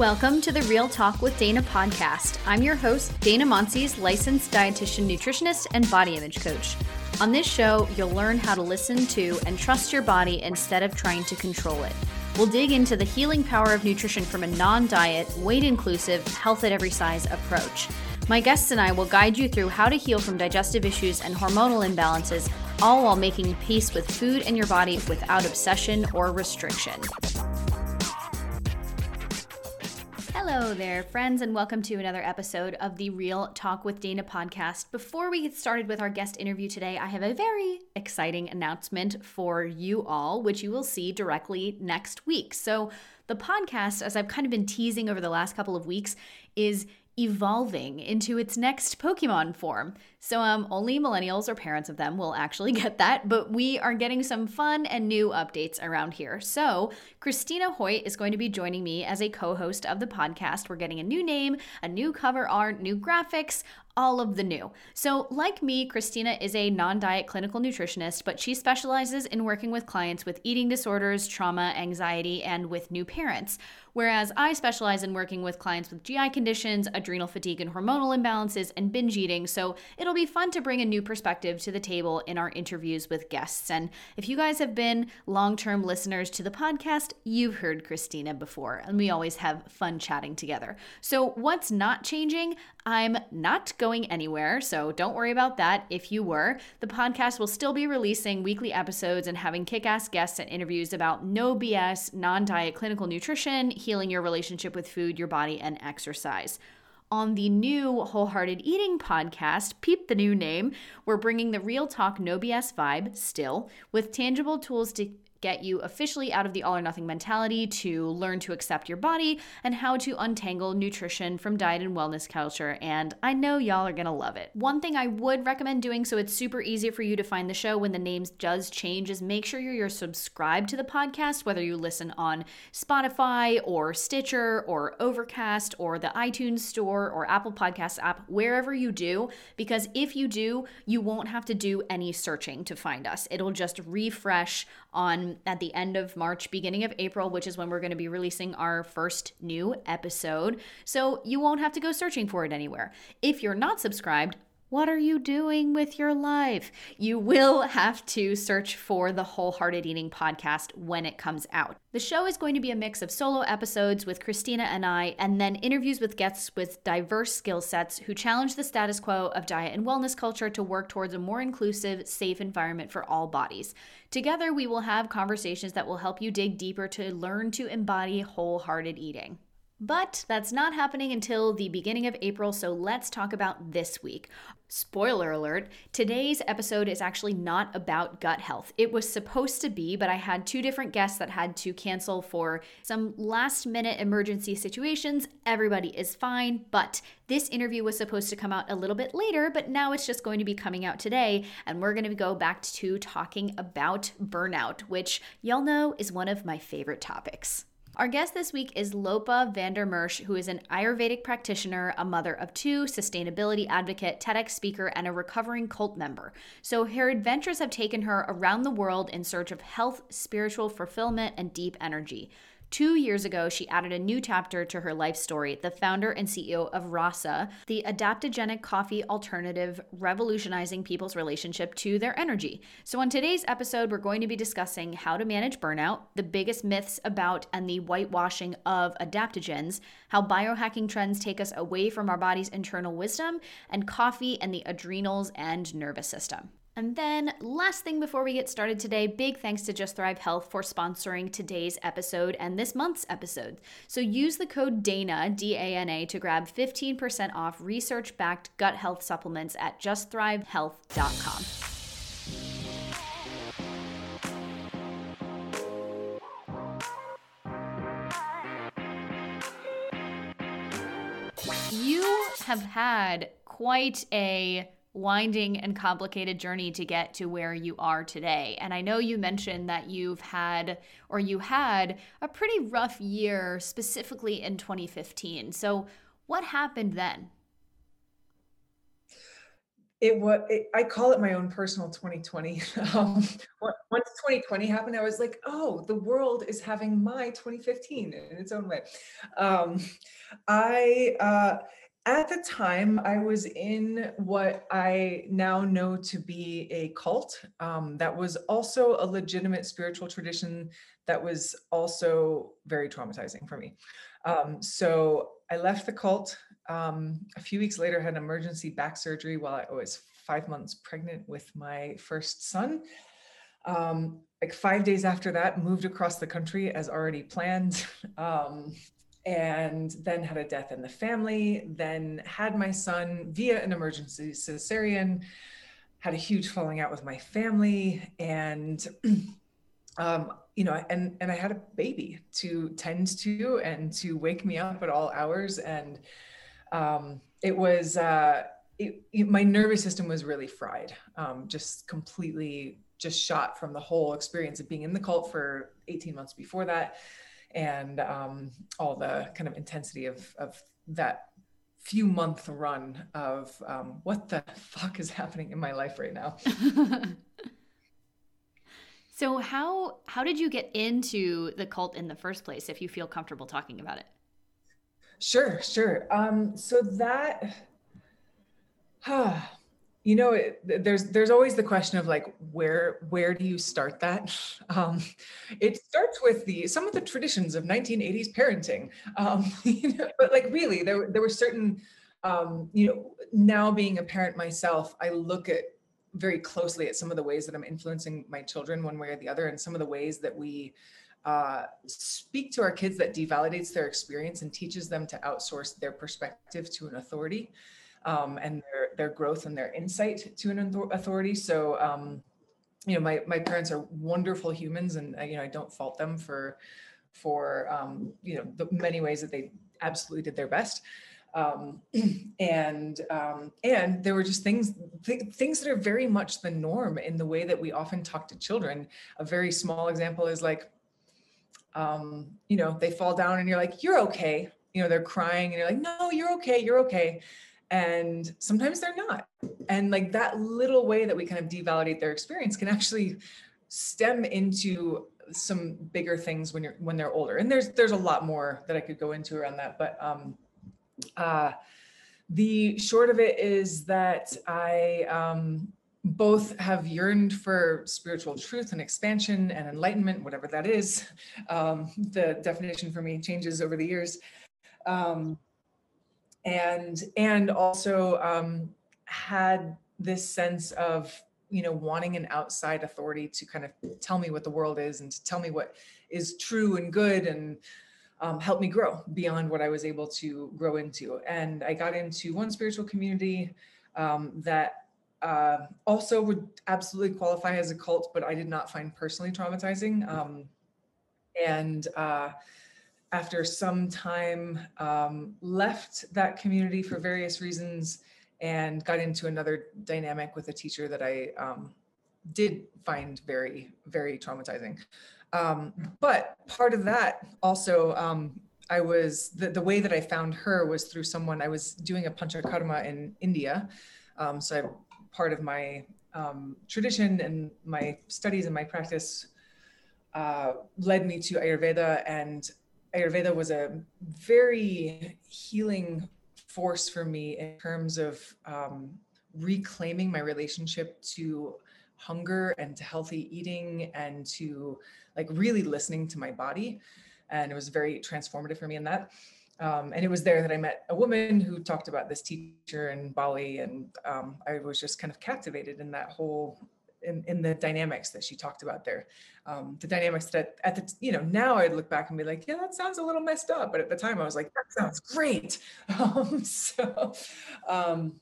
Welcome to the Real Talk with Dana podcast. I'm your host, Dana Monsees, licensed dietitian, nutritionist, and body image coach. On this show, you'll learn how to listen to and trust your body instead of trying to control it. We'll dig into the healing power of nutrition from a non diet, weight inclusive, health at every size approach. My guests and I will guide you through how to heal from digestive issues and hormonal imbalances, all while making peace with food and your body without obsession or restriction. Hello there, friends, and welcome to another episode of the Real Talk with Dana podcast. Before we get started with our guest interview today, I have a very exciting announcement for you all, which you will see directly next week. So, the podcast, as I've kind of been teasing over the last couple of weeks, is evolving into its next Pokemon form. So um only millennials or parents of them will actually get that, but we are getting some fun and new updates around here. So, Christina Hoyt is going to be joining me as a co-host of the podcast. We're getting a new name, a new cover art, new graphics, all of the new. So, like me, Christina is a non diet clinical nutritionist, but she specializes in working with clients with eating disorders, trauma, anxiety, and with new parents. Whereas I specialize in working with clients with GI conditions, adrenal fatigue and hormonal imbalances, and binge eating. So, it'll be fun to bring a new perspective to the table in our interviews with guests. And if you guys have been long term listeners to the podcast, you've heard Christina before, and we always have fun chatting together. So, what's not changing? I'm not going anywhere, so don't worry about that if you were. The podcast will still be releasing weekly episodes and having kick ass guests and interviews about no BS, non diet clinical nutrition, healing your relationship with food, your body, and exercise. On the new Wholehearted Eating podcast, peep the new name, we're bringing the real talk, no BS vibe still with tangible tools to get you officially out of the all or nothing mentality to learn to accept your body and how to untangle nutrition from diet and wellness culture. And I know y'all are gonna love it. One thing I would recommend doing so it's super easy for you to find the show when the names does change is make sure you're subscribed to the podcast, whether you listen on Spotify or Stitcher or Overcast or the iTunes store or Apple Podcasts app, wherever you do, because if you do, you won't have to do any searching to find us. It'll just refresh on at the end of March, beginning of April, which is when we're going to be releasing our first new episode. So you won't have to go searching for it anywhere. If you're not subscribed, what are you doing with your life? You will have to search for the Wholehearted Eating podcast when it comes out. The show is going to be a mix of solo episodes with Christina and I, and then interviews with guests with diverse skill sets who challenge the status quo of diet and wellness culture to work towards a more inclusive, safe environment for all bodies. Together, we will have conversations that will help you dig deeper to learn to embody wholehearted eating. But that's not happening until the beginning of April, so let's talk about this week. Spoiler alert, today's episode is actually not about gut health. It was supposed to be, but I had two different guests that had to cancel for some last minute emergency situations. Everybody is fine, but this interview was supposed to come out a little bit later, but now it's just going to be coming out today. And we're going to go back to talking about burnout, which y'all know is one of my favorite topics. Our guest this week is Lopa van der Mersch, who is an Ayurvedic practitioner, a mother of two, sustainability advocate, TEDx speaker, and a recovering cult member. So her adventures have taken her around the world in search of health, spiritual fulfillment, and deep energy. Two years ago, she added a new chapter to her life story, the founder and CEO of Rasa, the adaptogenic coffee alternative revolutionizing people's relationship to their energy. So, on today's episode, we're going to be discussing how to manage burnout, the biggest myths about and the whitewashing of adaptogens, how biohacking trends take us away from our body's internal wisdom, and coffee and the adrenals and nervous system. And then, last thing before we get started today, big thanks to Just Thrive Health for sponsoring today's episode and this month's episode. So use the code DANA, D A N A, to grab 15% off research backed gut health supplements at justthrivehealth.com. You have had quite a winding and complicated journey to get to where you are today. And I know you mentioned that you've had or you had a pretty rough year specifically in 2015. So what happened then? it was it, i call it my own personal 2020 um, once 2020 happened i was like oh the world is having my 2015 in its own way um, i uh, at the time i was in what i now know to be a cult um, that was also a legitimate spiritual tradition that was also very traumatizing for me um, so i left the cult um, a few weeks later had an emergency back surgery while I was five months pregnant with my first son. Um, like five days after that, moved across the country as already planned. And then had a death in the family, then had my son via an emergency cesarean, had a huge falling out with my family, and um, you know, and and I had a baby to tend to and to wake me up at all hours, and um, it was uh, it, it, my nervous system was really fried, um, just completely just shot from the whole experience of being in the cult for 18 months before that, and um, all the kind of intensity of of that few month run of um, what the fuck is happening in my life right now. so how how did you get into the cult in the first place? If you feel comfortable talking about it. Sure, sure. Um, so that, huh, you know, it, there's there's always the question of like where where do you start that? Um, it starts with the some of the traditions of 1980s parenting, um, you know, but like really there there were certain, um, you know, now being a parent myself, I look at very closely at some of the ways that I'm influencing my children one way or the other, and some of the ways that we uh, speak to our kids that devalidates their experience and teaches them to outsource their perspective to an authority um, and their, their growth and their insight to an authority. So, um, you know, my, my parents are wonderful humans and, uh, you know, I don't fault them for, for, um, you know, the many ways that they absolutely did their best. Um, and um, and there were just things th- things that are very much the norm in the way that we often talk to children. A very small example is like, um, you know, they fall down and you're like, you're okay. You know, they're crying and you're like, no, you're okay, you're okay. And sometimes they're not. And like that little way that we kind of devalidate their experience can actually stem into some bigger things when you're when they're older. And there's there's a lot more that I could go into around that. But um uh the short of it is that I um both have yearned for spiritual truth and expansion and enlightenment, whatever that is. Um, the definition for me changes over the years. Um, and and also um, had this sense of you know wanting an outside authority to kind of tell me what the world is and to tell me what is true and good and um, help me grow beyond what I was able to grow into. And I got into one spiritual community um, that uh, also would absolutely qualify as a cult, but I did not find personally traumatizing. Um, and uh, after some time, um, left that community for various reasons and got into another dynamic with a teacher that I um, did find very, very traumatizing. Um, but part of that also, um, I was the, the way that I found her was through someone I was doing a panchakarma in India. Um, so I part of my um, tradition and my studies and my practice uh, led me to Ayurveda, and Ayurveda was a very healing force for me in terms of um, reclaiming my relationship to hunger and to healthy eating and to like really listening to my body. And it was very transformative for me in that. Um, and it was there that I met a woman who talked about this teacher in Bali, and um, I was just kind of captivated in that whole in, in the dynamics that she talked about there. Um, the dynamics that at the you know now I'd look back and be like, yeah, that sounds a little messed up, but at the time I was like, that sounds great. Um, so um,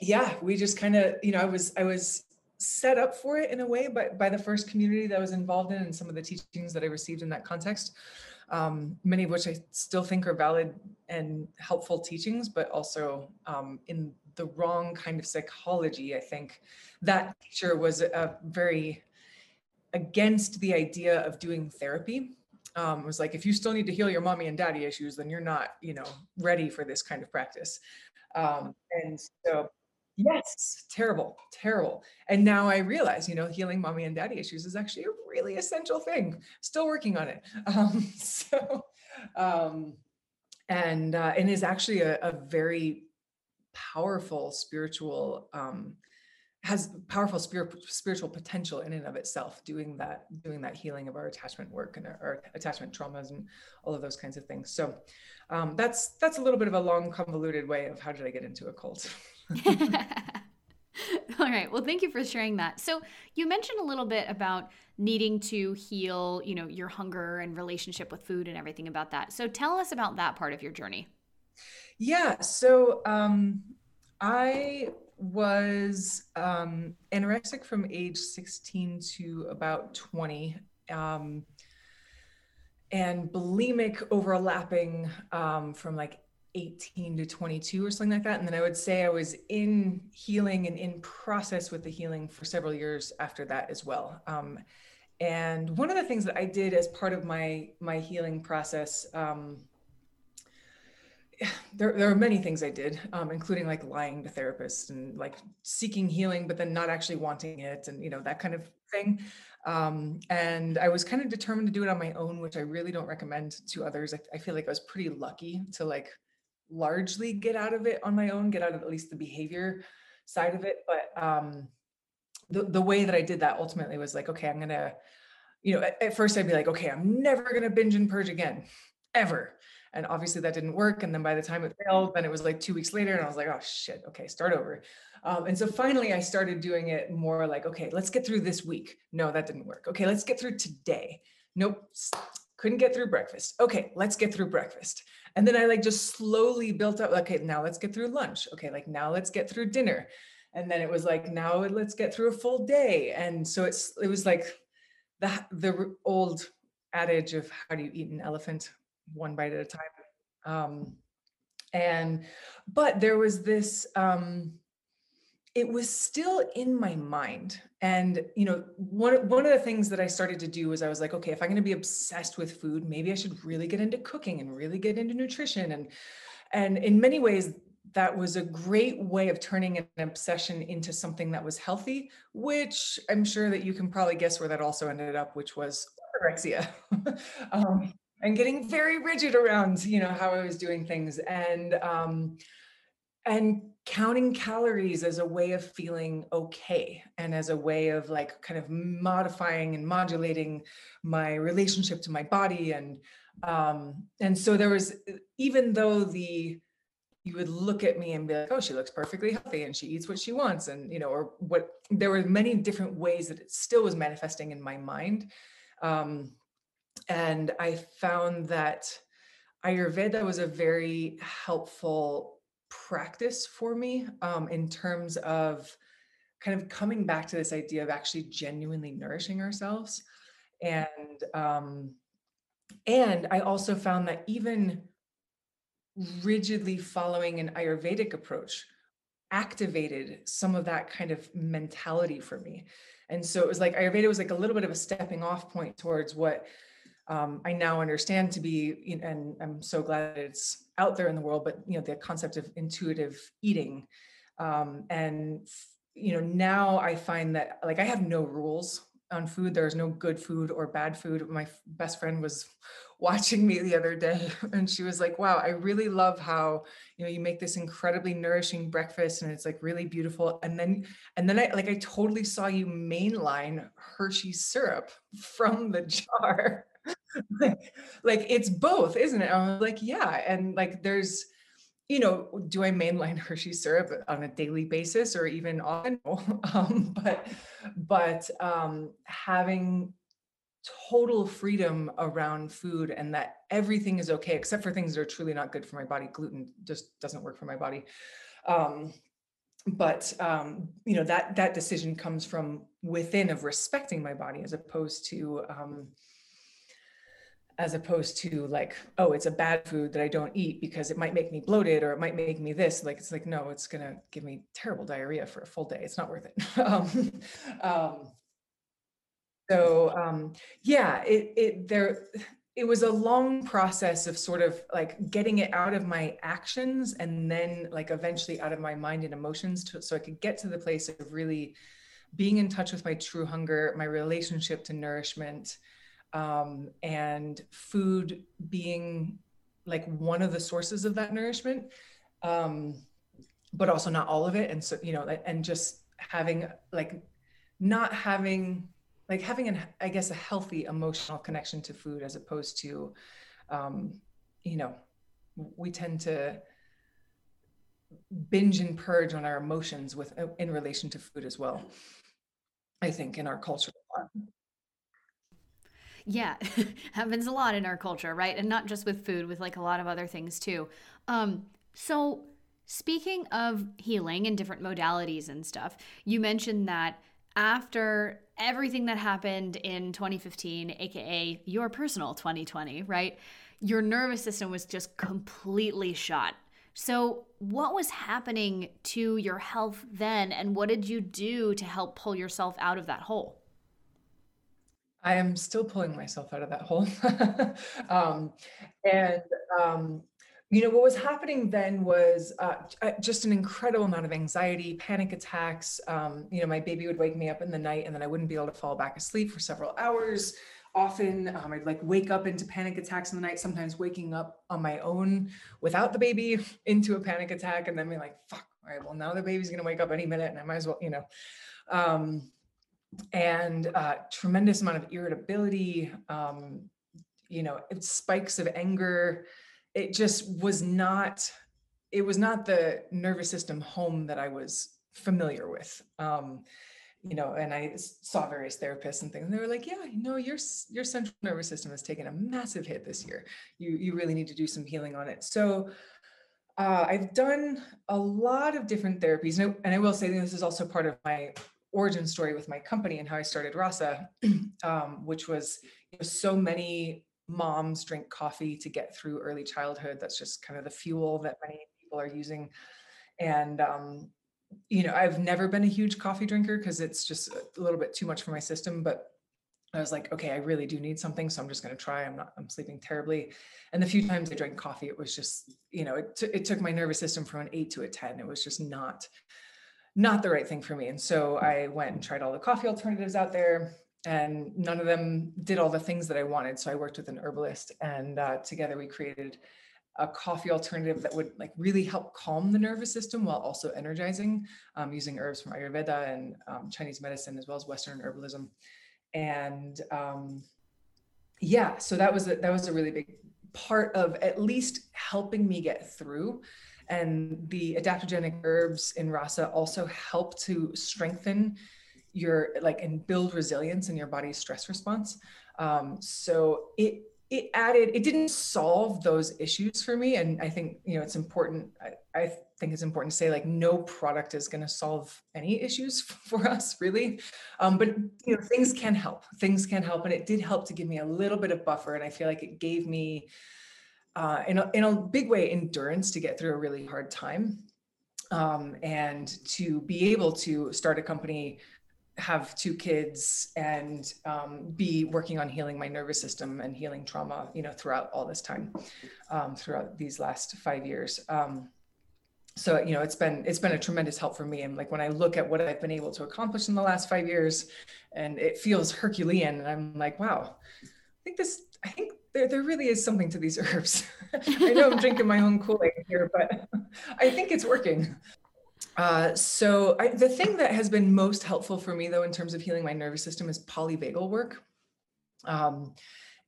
yeah, we just kind of you know I was I was set up for it in a way by by the first community that I was involved in and some of the teachings that I received in that context um, many of which I still think are valid and helpful teachings, but also um, in the wrong kind of psychology. I think that teacher was a very against the idea of doing therapy. Um, it was like if you still need to heal your mommy and daddy issues, then you're not, you know, ready for this kind of practice. Um, and so Yes, terrible, terrible. And now I realize, you know, healing mommy and daddy issues is actually a really essential thing. Still working on it. Um, so, um, and uh, and is actually a, a very powerful spiritual um, has powerful spirit, spiritual potential in and of itself doing that doing that healing of our attachment work and our, our attachment traumas and all of those kinds of things. So um, that's that's a little bit of a long convoluted way of how did i get into a cult. All right. Well thank you for sharing that. So you mentioned a little bit about needing to heal you know your hunger and relationship with food and everything about that. So tell us about that part of your journey. Yeah. So um, i was um, anorexic from age 16 to about 20 um, and bulimic overlapping um, from like 18 to 22 or something like that. And then i would say i was in healing and in process with the healing for several years after that as well. Um, and one of the things that i did as part of my my healing process um, there, there are many things I did, um, including like lying to therapists and like seeking healing, but then not actually wanting it and, you know, that kind of thing. Um, and I was kind of determined to do it on my own, which I really don't recommend to others. I, I feel like I was pretty lucky to like largely get out of it on my own, get out of at least the behavior side of it. But um, the, the way that I did that ultimately was like, okay, I'm to, you know, at, at first I'd be like, okay, I'm never to binge and purge again, ever and obviously that didn't work. And then by the time it failed, then it was like two weeks later, and I was like, oh shit, okay, start over. Um, and so finally, I started doing it more like, okay, let's get through this week. No, that didn't work. Okay, let's get through today. Nope, couldn't get through breakfast. Okay, let's get through breakfast. And then I like just slowly built up, okay, now let's get through lunch. Okay, like now let's get through dinner. And then it was like, now let's get through a full day. And so it's it was like the the old adage of how do you eat an elephant one bite at a time. Um, and but there was this um, it was still in my mind. And you know one one of the things that i started to do was i was like okay if i'm going to be obsessed with food maybe i should really get into cooking and really get into nutrition. And and in many ways that was a great way of turning an obsession into something that was healthy which i'm sure that you can probably guess where that also ended up which was anorexia. Um, and getting very rigid around you know how i was doing things and um and counting calories as a way of feeling okay and as a way of like kind of modifying and modulating my relationship to my body and um and so there was even though the you would look at me and be like oh she looks perfectly healthy and she eats what she wants and you know or what there were many different ways that it still was manifesting in my mind um and I found that Ayurveda was a very helpful practice for me um, in terms of kind of coming back to this idea of actually genuinely nourishing ourselves. And um, and I also found that even rigidly following an Ayurvedic approach activated some of that kind of mentality for me. And so it was like Ayurveda was like a little bit of a stepping off point towards what um, I now understand to be, and I'm so glad it's out there in the world, but you know, the concept of intuitive eating. Um, and you know, now I find that like I have no rules on food. There's no good food or bad food. My best friend was watching me the other day and she was like, wow, I really love how, you know, you make this incredibly nourishing breakfast and it's like really beautiful. And then, and then I like, I totally saw you mainline Hershey syrup from the jar. like, it's both, isn't it? I was like, yeah. And like there's, you know, do I mainline Hershey syrup on a daily basis or even often? um, but but um, having total freedom around food and that everything is okay except for things that are truly not good for my body. Gluten just doesn't work for my body. Um, but um, you know that that decision comes from within of respecting my body as opposed to um, as opposed to like oh it's a bad food that i don't eat because it might make me bloated or it might make me this like it's like no it's going to give me terrible diarrhea for a full day. It's not worth it. Um, um, so um, yeah it, it there it was a long process of sort of like getting it out of my actions and then like eventually out of my mind and emotions to, so I could get to the place of really being in touch with my true hunger, my relationship to nourishment, um, and food being like one of the sources of that nourishment, um, but also not all of it. And so, you know, and just having like not having like having an i guess a healthy emotional connection to food as opposed to um you know we tend to binge and purge on our emotions with in relation to food as well i think in our culture yeah happens a lot in our culture right and not just with food with like a lot of other things too um so speaking of healing and different modalities and stuff you mentioned that after everything that happened in 2015, aka your personal 2020, right? Your nervous system was just completely shot. So, what was happening to your health then, and what did you do to help pull yourself out of that hole? I am still pulling myself out of that hole. um, and um, you know what was happening then was uh, uh, just an incredible amount of anxiety panic attacks um, you know my baby would wake me up in the night and then i wouldn't be able to fall back asleep for several hours often um, i'd like wake up into panic attacks in the night sometimes waking up on my own without the baby into a panic attack and then be like fuck all right well now the baby's going to wake up any minute and i might as well you know um, and uh, tremendous amount of irritability um, you know spikes of anger it just was not it was not the nervous system home that I was familiar with. Um, you know, and I saw various therapists and things, and they were like, "Yeah, you know, your your central nervous system has taken a massive hit this year. You you really need to do some healing on it." So, uh, I've done a lot of different therapies, and I, and I will say this is also part of my origin story with my company and how I started Rasa, um, which was you know, so many moms drink coffee to get through early childhood. That's just kind of the fuel that many people are using. And, um, you know, I've never been a huge coffee drinker because it's just a little bit too much for my system. But I was like, okay, I really do need something. So I'm just going to try. I'm not, I'm sleeping terribly. And the few times I drank coffee, it was just, you know, it, t- it took my nervous system from an eight to a 10. It was just not, not the right thing for me. And so I went and tried all the coffee alternatives out there and none of them did all the things that I wanted. So I worked with an herbalist, and uh, together we created a coffee alternative that would like really help calm the nervous system while also energizing, um, using herbs from Ayurveda and um, Chinese medicine as well as Western herbalism. And um, yeah, so that was a, that was a really big part of at least helping me get through. And the adaptogenic herbs in Rasa also help to strengthen your like and build resilience in your body's stress response. Um, so it it added it didn't solve those issues for me. And i think you know it's important i, I think it's important to say like no product is going to solve any issues for us really. Um, but you know things can help. Things can help. And it did help to give me a little bit of buffer. And i feel like it gave me uh, in, a, in a big way endurance to get through a really hard time um, and to be able to start a company have two kids and um, be working on healing my nervous system and healing trauma you know throughout all this time um, throughout these last five years. Um, so you know it's been it's been a tremendous help for me. And like when i look at what i've been able to accomplish in the last five years and it feels herculean and i'm like wow i think this there, there really is something to these herbs. I know i'm drinking my own kool-aid here but i think it's working. Uh, so I, the thing that has been most helpful for me though in terms of healing my nervous system is polyvagal work. Um,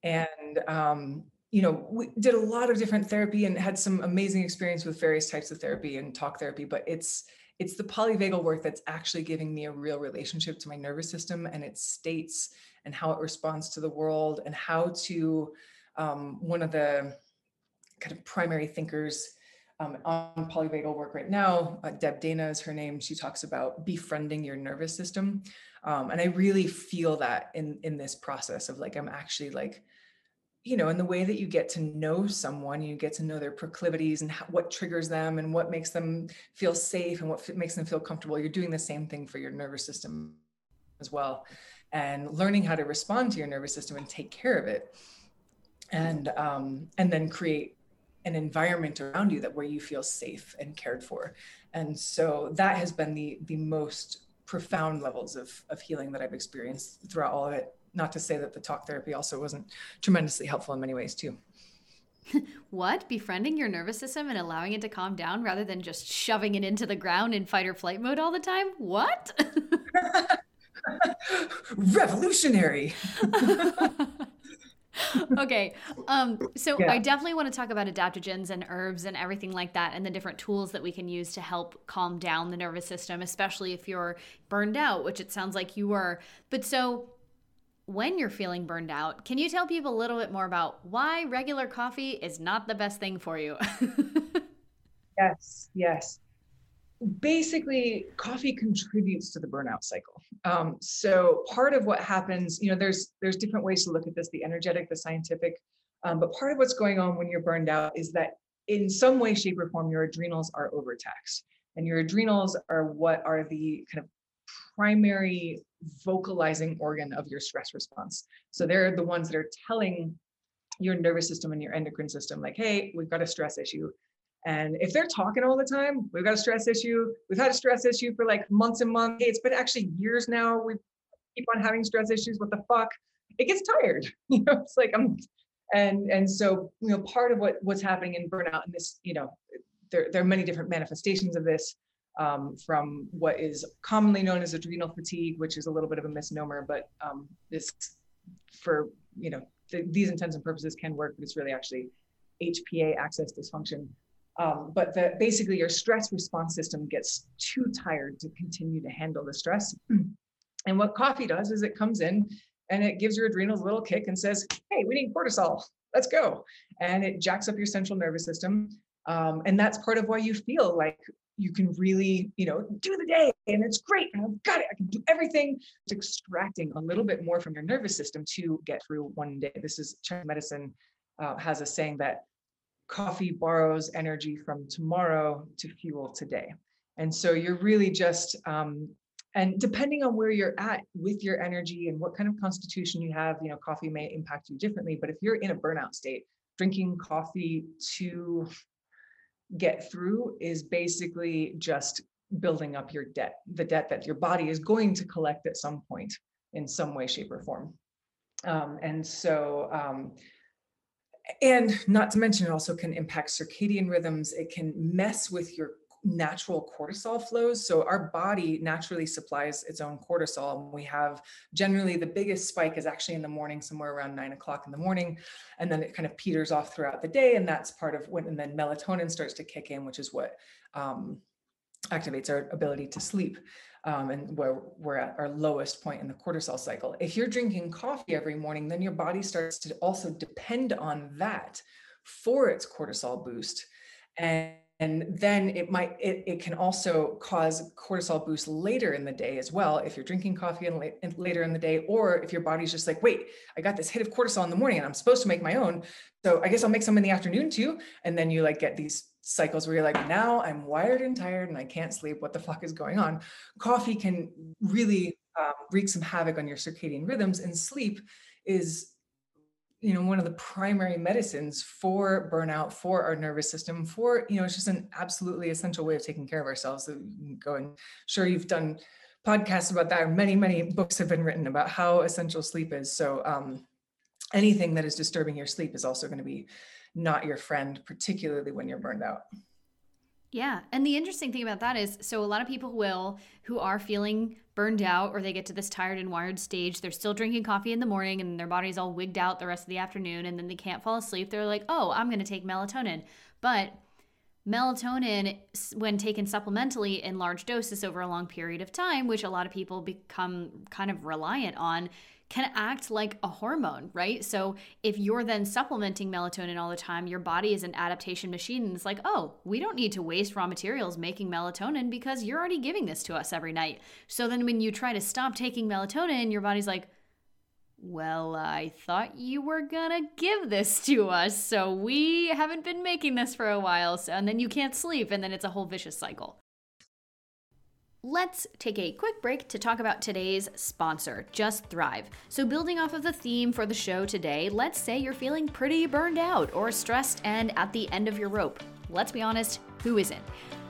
and um, you know we did a lot of different therapy and had some amazing experience with various types of therapy and talk therapy but it's it's the polyvagal work that's actually giving me a real relationship to my nervous system and its states and how it responds to the world and how to um, one of the kind of primary thinkers um, on polyvagal work right now. Uh, Deb Dana is her name. She talks about befriending your nervous system. Um, and I really feel that in, in this process of like, I'm actually like, you know, in the way that you get to know someone, you get to know their proclivities and how, what triggers them and what makes them feel safe and what f- makes them feel comfortable. You're doing the same thing for your nervous system as well. And learning how to respond to your nervous system and take care of it and um, and then create an environment around you that where you feel safe and cared for. And so that has been the the most profound levels of of healing that i've experienced throughout all of it. Not to say that the talk therapy also wasn't tremendously helpful in many ways too. What? Befriending your nervous system and allowing it to calm down rather than just shoving it into the ground in fight or flight mode all the time? What? Revolutionary okay. Um, so yeah. I definitely want to talk about adaptogens and herbs and everything like that and the different tools that we can use to help calm down the nervous system, especially if you're burned out, which it sounds like you were. But so when you're feeling burned out, can you tell people a little bit more about why regular coffee is not the best thing for you? yes, yes basically coffee contributes to the burnout cycle. Um, so part of what happens you know there's there's different ways to look at this the energetic the scientific um, but part of what's going on when you're burned out is that in some way shape or form your adrenals are overtaxed. And your adrenals are what are the kind of primary vocalizing organ of your stress response. So they're the ones that are telling your nervous system and your endocrine system like hey we've got a stress issue and if they're talking all the time, we've got a stress issue. We've had a stress issue for like months and months. It's been actually years now. We keep on having stress issues. What the fuck? It gets tired. You know, it's like I'm and and so you know part of what what's happening in burnout and this you know there, there are many different manifestations of this um, from what is commonly known as adrenal fatigue which is a little bit of a misnomer but um, this for you know th- these intents and purposes can work but it's really actually hpa axis dysfunction um, but the, basically, your stress response system gets too tired to continue to handle the stress. And what coffee does is it comes in and it gives your adrenals a little kick and says, "Hey, we need cortisol. Let's go!" And it jacks up your central nervous system. Um, and that's part of why you feel like you can really, you know, do the day and it's great and I've got it. I can do everything. It's extracting a little bit more from your nervous system to get through one day. This is Chinese medicine uh, has a saying that coffee borrows energy from tomorrow to fuel today. And so you're really just, um, and depending on where you're at with your energy and what kind of constitution you have, you know, coffee may impact you differently. But if you're in a burnout state, drinking coffee to get through is basically just building up your debt, the debt that your body is going to collect at some point in some way, shape, or form. Um, and so, um, and not to mention it also can impact circadian rhythms. It can mess with your natural cortisol flows. So our body naturally supplies its own cortisol we have generally the biggest spike is actually in the morning somewhere around nine o'clock in the morning and then it kind of peters off throughout the day and that's part of when and then melatonin starts to kick in which is what um, activates our ability to sleep um, and where we're at our lowest point in the cortisol cycle. If you're drinking coffee every morning, then your body starts to also depend on that for its cortisol boost. And and then it might it, it can also cause cortisol boost later in the day as well if you're drinking coffee and, late, later in the day or if your body's just like wait i got this hit of cortisol in the morning and i'm supposed to make my own so i guess i'll make some in the afternoon too and then you like get these cycles where you're like, now I'm wired and tired and I can't sleep. What the fuck is going on? Coffee can really um, wreak some havoc on your circadian rhythms, and sleep is you know one of the primary medicines for burnout for our nervous system for you know it's just an absolutely essential way of taking care of ourselves so go and sure you've done podcasts about that many many books have been written about how essential sleep is so um, anything that is disturbing your sleep is also going to be not your friend, particularly when you're burned out. Yeah. And the interesting thing about that is so a lot of people will who are feeling burned out or they get to this tired and wired stage, they're still drinking coffee in the morning and their body's all wigged out the rest of the afternoon and then they can't fall asleep. They're like, "Oh, I'm going to take melatonin." But melatonin when taken supplementally in large doses over a long period of time, which a lot of people become kind of reliant on, can act like a hormone, right? So if you're then supplementing melatonin all the time, your body is an adaptation machine and it's like, oh, we don't need to waste raw materials making melatonin because you're already giving this to us every night. So then when you try to stop taking melatonin, your body's like, well, I thought you were gonna give this to us, so we haven't been making this for a while. So, and then you can't sleep, and then it's a whole vicious cycle. Let's take a quick break to talk about today's sponsor, Just Thrive. So, building off of the theme for the show today, let's say you're feeling pretty burned out or stressed and at the end of your rope. Let's be honest, who isn't?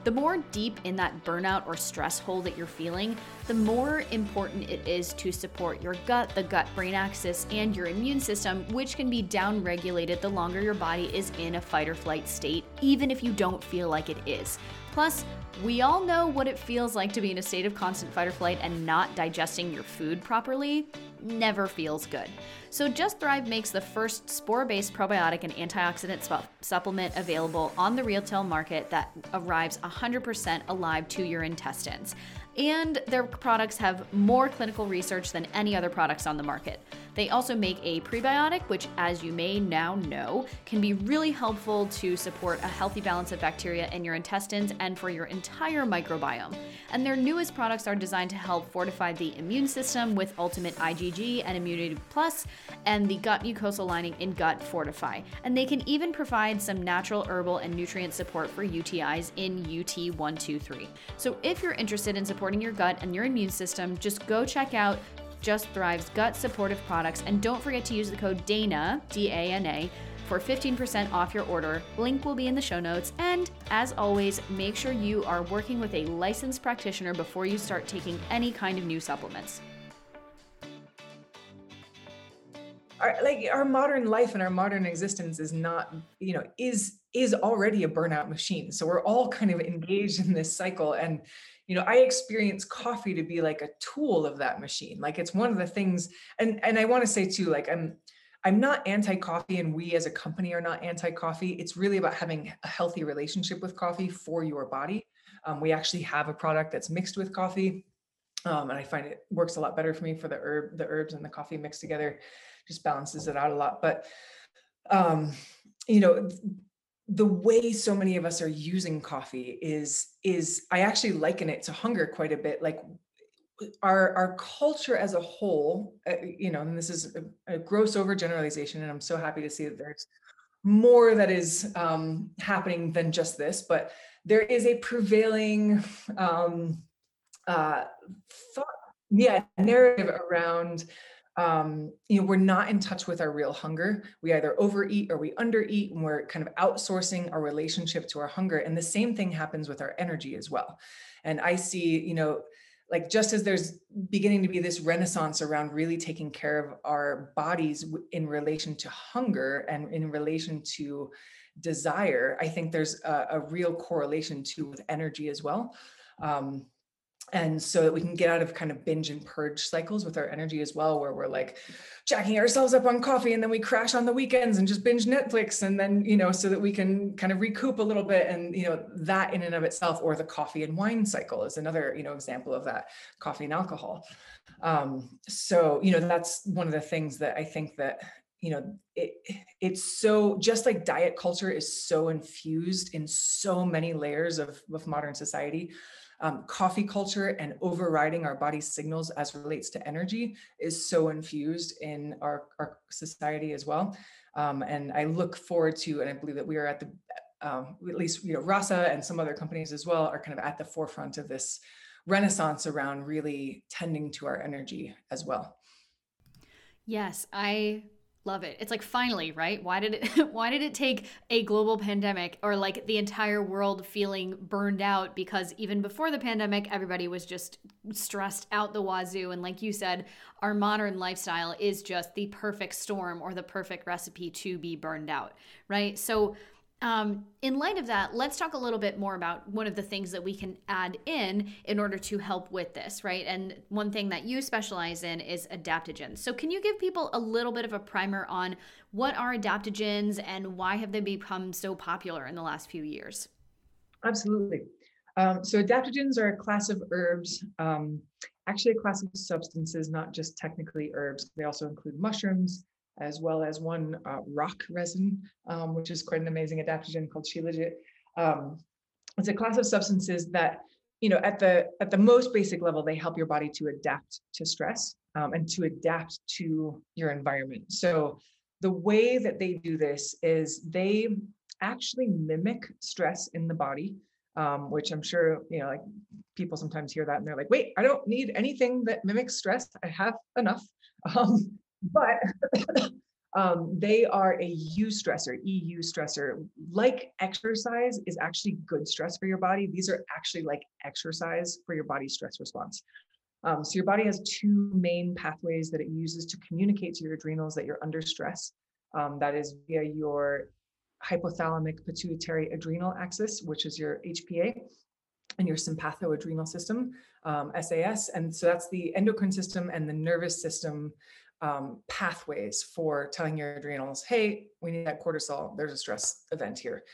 The more deep in that burnout or stress hole that you're feeling, the more important it is to support your gut, the gut brain axis, and your immune system, which can be downregulated the longer your body is in a fight or flight state, even if you don't feel like it is. Plus, we all know what it feels like to be in a state of constant fight or flight and not digesting your food properly. Never feels good. So, Just Thrive makes the first spore based probiotic and antioxidant su- supplement available on the retail market that arrives 100% alive to your intestines and their products have more clinical research than any other products on the market. They also make a prebiotic, which, as you may now know, can be really helpful to support a healthy balance of bacteria in your intestines and for your entire microbiome. And their newest products are designed to help fortify the immune system with Ultimate IgG and Immunity Plus, and the gut mucosal lining in Gut Fortify. And they can even provide some natural herbal and nutrient support for UTIs in UT123. So if you're interested in supporting your gut and your immune system, just go check out just Thrive's gut supportive products. And don't forget to use the code DANA, D A N A, for 15% off your order. Link will be in the show notes. And as always, make sure you are working with a licensed practitioner before you start taking any kind of new supplements. Our, like our modern life and our modern existence is not, you know, is is already a burnout machine. So we're all kind of engaged in this cycle and you know i experience coffee to be like a tool of that machine like it's one of the things and and i want to say too like i'm i'm not anti-coffee and we as a company are not anti-coffee it's really about having a healthy relationship with coffee for your body. Um, we actually have a product that's mixed with coffee um, and i find it works a lot better for me for the herb the herbs and the coffee mixed together just balances it out a lot but um you know the way so many of us are using coffee is is i actually liken it to hunger quite a bit like our our culture as a whole uh, you know and this is a, a, gross overgeneralization and i'm so happy to see that there's more that is um, happening than just this but there is a prevailing um, uh, thought yeah narrative around um, you know, we're not in touch with our real hunger. We either overeat or we undereat, and we're kind of outsourcing our relationship to our hunger. And the same thing happens with our energy as well. And I see, you know, like just as there's beginning to be this renaissance around really taking care of our bodies in relation to hunger and in relation to desire, I think there's a, a real correlation too with energy as well. Um, and so that we can get out of kind of binge and purge cycles with our energy as well where we're like jacking ourselves up on coffee and then we crash on the weekends and just binge netflix and then you know so that we can kind of recoup a little bit. And you know that in and of itself or the coffee and wine cycle is another you know example of that coffee and alcohol. Um, so you know that's one of the things that i think that you know it it's so just like diet culture is so infused in so many layers of, of modern society um, coffee culture and overriding our body's signals as relates to energy is so infused in our, our society as well. Um, and I look forward to, and I believe that we are at the, um, at least, you know, Rasa and some other companies as well are kind of at the forefront of this renaissance around really tending to our energy as well. Yes, I Love it. It's like finally, right? Why did it why did it take a global pandemic or like the entire world feeling burned out because even before the pandemic everybody was just stressed out the wazoo and like you said, our modern lifestyle is just the perfect storm or the perfect recipe to be burned out, right? So um, in light of that, let's talk a little bit more about one of the things that we can add in in order to help with this, right? And one thing that you specialize in is adaptogens. So, can you give people a little bit of a primer on what are adaptogens and why have they become so popular in the last few years? Absolutely. Um, so, adaptogens are a class of herbs, um, actually, a class of substances, not just technically herbs. They also include mushrooms, as well as one uh, rock resin, um, which is quite an amazing adaptogen called shilajit. Um, it's a class of substances that, you know, at the at the most basic level, they help your body to adapt to stress um, and to adapt to your environment. So the way that they do this is they actually mimic stress in the body um, which I'm sure, you know, like people sometimes hear that and they're like, wait, I don't need anything that mimics stress. I have enough. Um, but um, they are a eustressor, EU stressor. Like exercise is actually good stress for your body. These are actually like exercise for your body's stress response. Um, so your body has two main pathways that it uses to communicate to your adrenals that you're under stress. Um, that is via your hypothalamic pituitary adrenal axis, which is your HPA, and your sympathoadrenal system, um, SAS. And so that's the endocrine system and the nervous system um, pathways for telling your adrenals, hey, we need that cortisol. There's a stress event here.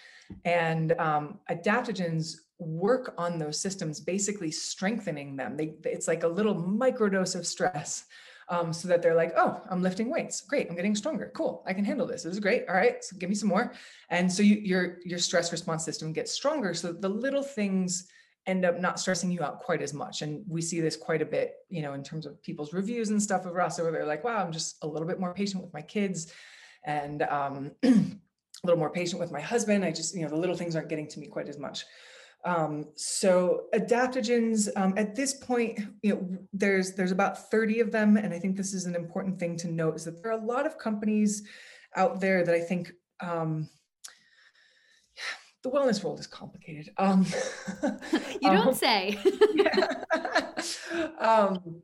And um, adaptogens work on those systems, basically strengthening them. They, it's like a little microdose of stress. Um, so that they're like, oh, I'm lifting weights. Great, I'm getting stronger. Cool, I can handle this. This is great. All right, so give me some more. And so you, your your stress response system gets stronger. So the little things end up not stressing you out quite as much. And we see this quite a bit, you know, in terms of people's reviews and stuff of us, where they're like, wow, I'm just a little bit more patient with my kids and um, a little more patient with my husband. I just, you know, the little things aren't getting to me quite as much. Um, so adaptogens um, at this point, you know, there's there's about 30 of them, and I think this is an important thing to note is that there are a lot of companies out there that I think um, the wellness world is complicated. Um, you don't um, say. yeah. um,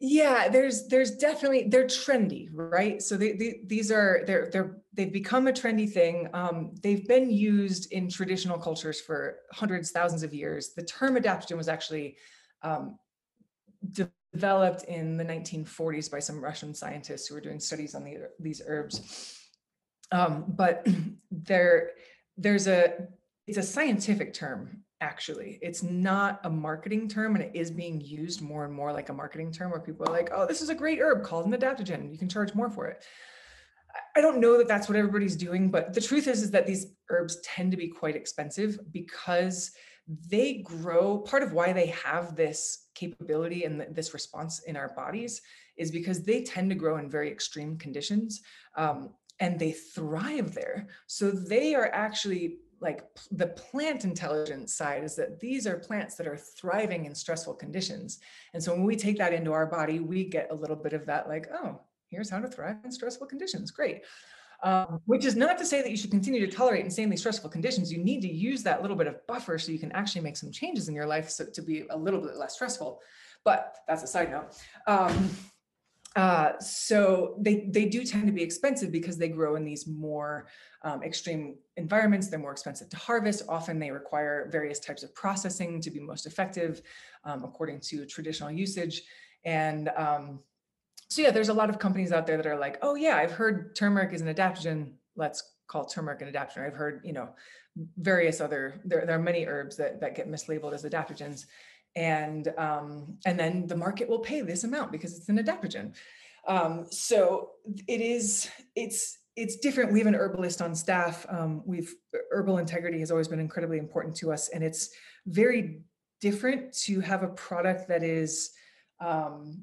yeah, there's there's definitely they're trendy, right? So they, they, these are they're they're they've become a trendy thing. Um, they've been used in traditional cultures for hundreds, thousands of years. The term adaptogen was actually um, developed in the 1940s by some Russian scientists who were doing studies on the, these herbs. Um, but they're there's a it's a scientific term actually. It's not a marketing term and it is being used more and more like a marketing term where people are like oh this is a great herb called an adaptogen you can charge more for it. I don't know that that's what everybody's doing but the truth is is that these herbs tend to be quite expensive because they grow part of why they have this capability and this response in our bodies is because they tend to grow in very extreme conditions. Um, and they thrive there. So they are actually like the plant intelligence side is that these are plants that are thriving in stressful conditions. And so when we take that into our body, we get a little bit of that, like, oh, here's how to thrive in stressful conditions. Great. Um, which is not to say that you should continue to tolerate insanely stressful conditions. You need to use that little bit of buffer so you can actually make some changes in your life so to be a little bit less stressful. But that's a side note. Um, uh, so they they do tend to be expensive because they grow in these more um, extreme environments. They're more expensive to harvest. Often they require various types of processing to be most effective, um, according to traditional usage. And um, so yeah, there's a lot of companies out there that are like, oh yeah, I've heard turmeric is an adaptogen. Let's call turmeric an adaptogen. I've heard you know various other there, there are many herbs that that get mislabeled as adaptogens and um, and then the market will pay this amount because it's an adaptogen. Um, so it is it's it's different. We have an herbalist on staff. Um, we've herbal integrity has always been incredibly important to us, and it's very different to have a product that is um,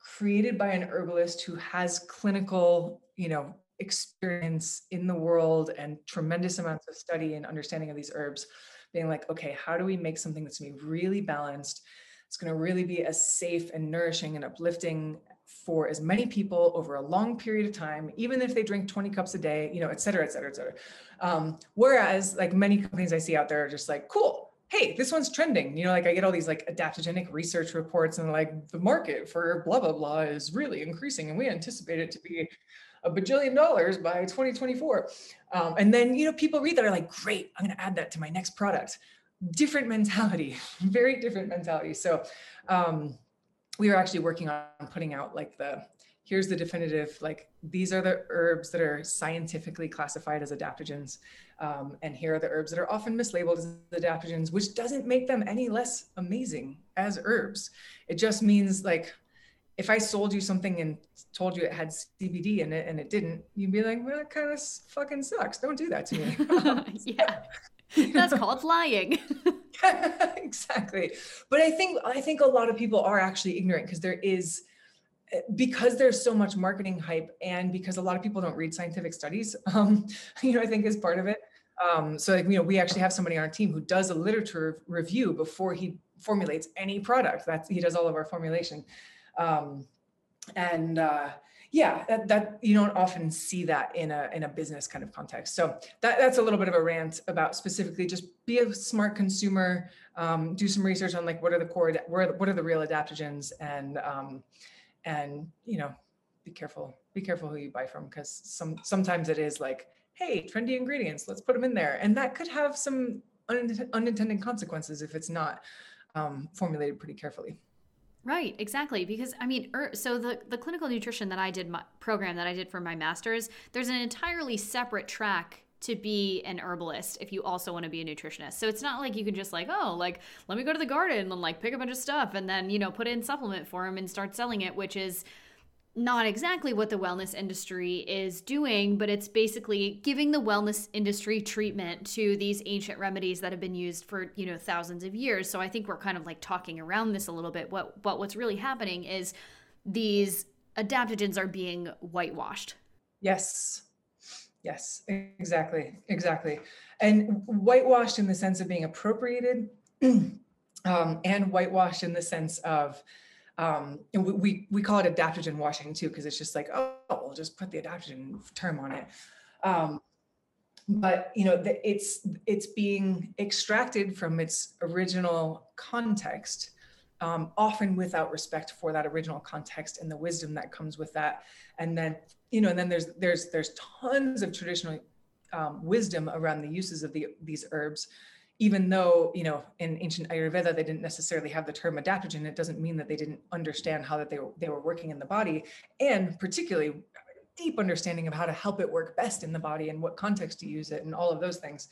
created by an herbalist who has clinical, you know, experience in the world and tremendous amounts of study and understanding of these herbs being like, okay, how do we make something that's going to be really balanced? It's going to really be as safe and nourishing and uplifting for as many people over a long period of time, even if they drink 20 cups a day, you know, et cetera, et cetera, et cetera. Um, whereas like many companies I see out there are just like, cool, hey, this one's trending. You know, like I get all these like adaptogenic research reports and like the market for blah, blah, blah is really increasing and we anticipate it to be a bajillion dollars by 2024. Um, and then, you know, people read that are like, great, I'm going to add that to my next product. Different mentality, very different mentality. So um, we are actually working on putting out like the, here's the definitive, like these are the herbs that are scientifically classified as adaptogens. Um, and here are the herbs that are often mislabeled as adaptogens, which doesn't make them any less amazing as herbs. It just means like if I sold you something and told you it had CBD in it and it didn't, you'd be like, well, that kind of fucking sucks. Don't do that to me. yeah. That's called lying. exactly. But I think I think a lot of people are actually ignorant because there is eh, because there's so much marketing hype and because a lot of people don't read scientific studies, um, you know, I think is part of it. Um, so like, you know, we actually have somebody on our team who does a literature review before he formulates any product. That's he does all of our formulation. Um, and uh, yeah, that, that you don't often see that in a in a business kind of context. So that, that's a little bit of a rant about specifically just be a smart consumer, um, do some research on like what are the core what are the real adaptogens and um, and you know be careful be careful who you buy from because some sometimes it is like hey trendy ingredients let's put them in there and that could have some unintended consequences if it's not um, formulated pretty carefully Right, exactly. Because I mean, er, so the the clinical nutrition that I did my program that I did for my master's, there's an entirely separate track to be an herbalist if you also want to be a nutritionist. So it's not like you can just like, oh, like let me go to the garden and like pick a bunch of stuff and then, you know, put in supplement for them and start selling it, which is not exactly what the wellness industry is doing, but it's basically giving the wellness industry treatment to these ancient remedies that have been used for, you know, thousands of years. So I think we're kind of like talking around this a little bit. What but what's really happening is these adaptogens are being whitewashed. Yes. Yes, exactly. Exactly. And whitewashed in the sense of being appropriated um, and whitewashed in the sense of um, and we, we, we call it adaptogen washing too, because it's just like, oh, we'll just put the adaptogen term on it. Um, but you know, the, it's it's being extracted from its original context, um, often without respect for that original context and the wisdom that comes with that. And then you know, and then there's there's there's tons of traditional um, wisdom around the uses of the these herbs even though you know in ancient ayurveda they didn't necessarily have the term adaptogen it doesn't mean that they didn't understand how that they were, they were working in the body and particularly deep understanding of how to help it work best in the body and what context to use it and all of those things.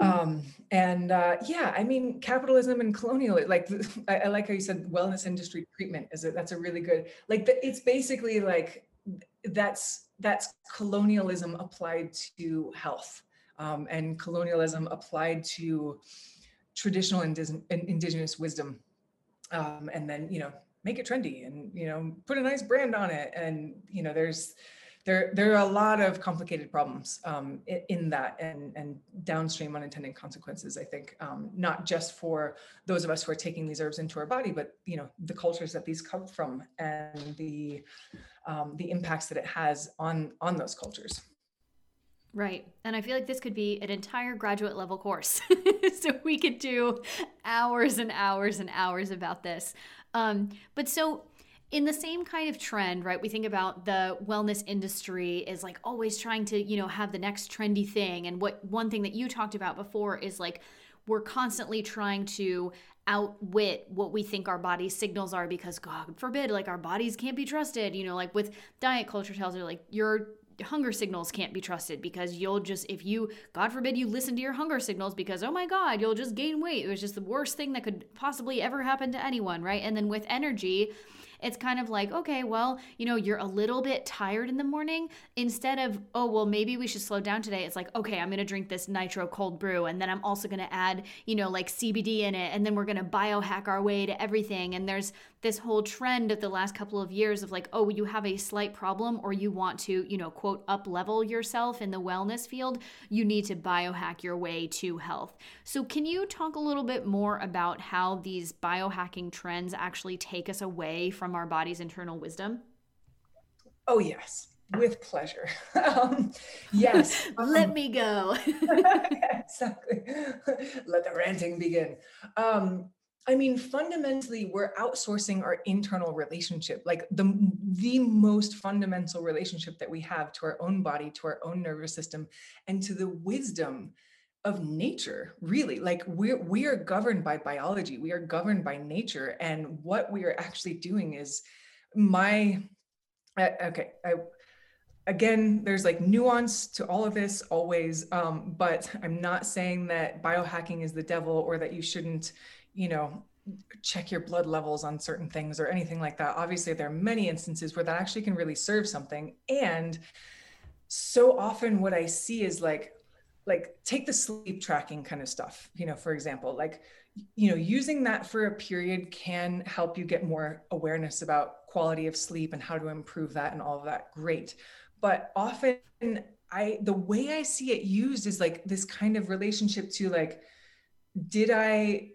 Um and uh yeah i mean capitalism and colonial like I, I like how you said wellness industry treatment is it that's a really good like the, it's basically like that's that's colonialism applied to health um, and colonialism applied to traditional indig- indigenous wisdom. Um, and then you know make it trendy and you know put a nice brand on it. And you know there's there there are a lot of complicated problems um, in, in, that and and downstream unintended consequences i think um, not just for those of us who are taking these herbs into our body but you know the cultures that these come from and the um, the impacts that it has on on those cultures Right. And I feel like this could be an entire graduate level course. so we could do hours and hours and hours about this. Um, but so, in the same kind of trend, right? We think about the wellness industry is like always trying to, you know, have the next trendy thing. And what one thing that you talked about before is like we're constantly trying to outwit what we think our body signals are because god forbid like our bodies can't be trusted you know like with diet culture tells you like you're hunger signals can't be trusted because you'll just if you god forbid you listen to your hunger signals because oh my god you'll just gain weight it was just the worst thing that could possibly ever happen to anyone right and then with energy it's kind of like, okay, well, you know, you're a little bit tired in the morning. Instead of, oh, well, maybe we should slow down today, it's like, okay, I'm going to drink this nitro cold brew. And then I'm also going to add, you know, like CBD in it. And then we're going to biohack our way to everything. And there's this whole trend of the last couple of years of like, oh, you have a slight problem or you want to, you know, quote, up level yourself in the wellness field, you need to biohack your way to health. So, can you talk a little bit more about how these biohacking trends actually take us away from our body's internal wisdom? Oh, yes with pleasure. um, yes. Let um, me go. exactly. Let the ranting begin. Um, I mean, fundamentally, we're outsourcing our internal relationship, like the, the most fundamental relationship that we have to our own body, to our own nervous system, and to the wisdom of nature really. Like we're we are governed by biology. We are governed by nature and what we are actually doing is my okay I, again there's like nuance to all of this always um, but i'm not saying that biohacking is the devil or that you shouldn't you know, check your blood levels on certain things or anything like that. Obviously, there are many instances where that actually can really serve something. And so often what I see is like, like take the sleep tracking kind of stuff, you know, for example, like, you know, using that for a period can help you get more awareness about quality of sleep and how to improve that and all of that. Great. But often I the way I see it used is like this kind of relationship to like did I,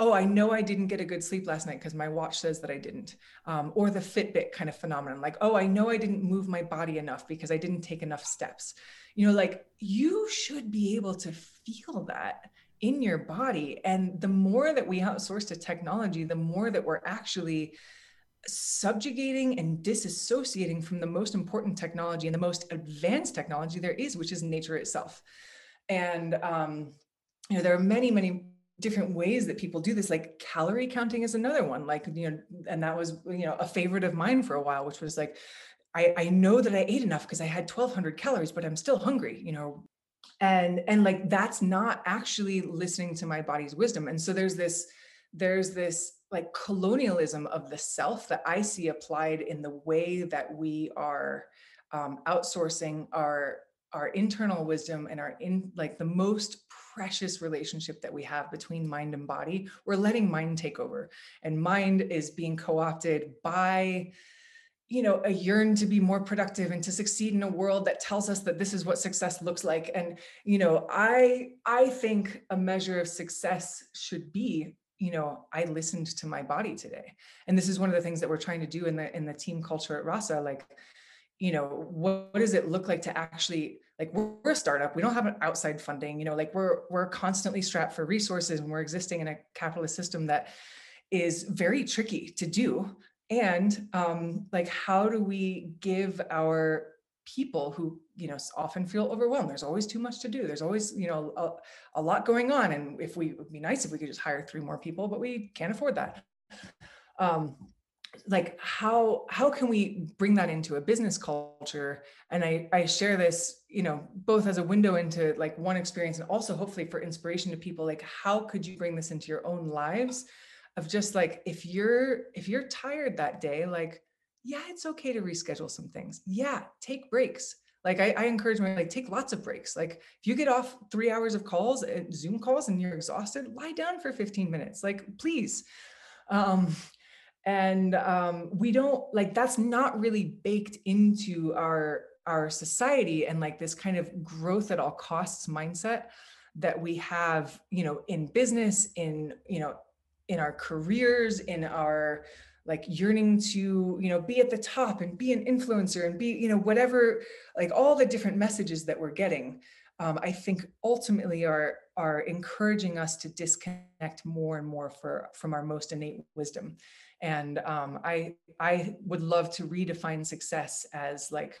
oh, I know I didn't get a good sleep last night because my watch says that I didn't. Um, or the Fitbit kind of phenomenon, like, oh, I know I didn't move my body enough because I didn't take enough steps. You know, like you should be able to feel that in your body. And the more that we outsource to technology, the more that we're actually subjugating and disassociating from the most important technology and the most advanced technology there is, which is nature itself. And, um, you know there are many many different ways that people do this like calorie counting is another one like you know and that was you know a favorite of mine for a while which was like i i know that i ate enough because i had 1200 calories but i'm still hungry you know? And and like that's not actually listening to my body's wisdom. And so there's this there's this like colonialism of the self that i see applied in the way that we are um, outsourcing our our internal wisdom and our in like the most precious relationship that we have between mind and body we're letting mind take over. And mind is being co-opted by you know a yearn to be more productive and to succeed in a world that tells us that this is what success looks like. And you know i i think a measure of success should be you know i listened to my body today. And this is one of the things that we're trying to do in the in the team culture at rasa like you know what, what does it look like to actually like we're, a startup. We don't have an outside funding you know like we're we're constantly strapped for resources and we're existing in a capitalist system that is very tricky to do. And um, like how do we give our people who you know often feel overwhelmed? There's always too much to do. There's always you know a, a lot going on. And if we would be nice if we could just hire three more people but we can't afford that. Um, like how how can we bring that into a business culture? And i i share this you know both as a window into like one experience and also hopefully for inspiration to people like how could you bring this into your own lives? Of just like if you're if you're tired that day like yeah it's okay to reschedule some things. Yeah take breaks. Like I, I encourage my like take lots of breaks. Like if you get off three hours of calls and eh, zoom calls and you're exhausted lie down for 15 minutes. Like please. Um and um, we don't like that's not really baked into our our society and like this kind of growth at all costs mindset that we have you know in business in you know in our careers in our like yearning to you know be at the top and be an influencer and be you know whatever like all the different messages that we're getting um, i think ultimately are are encouraging us to disconnect more and more for from our most innate wisdom and um, i i would love to redefine success as like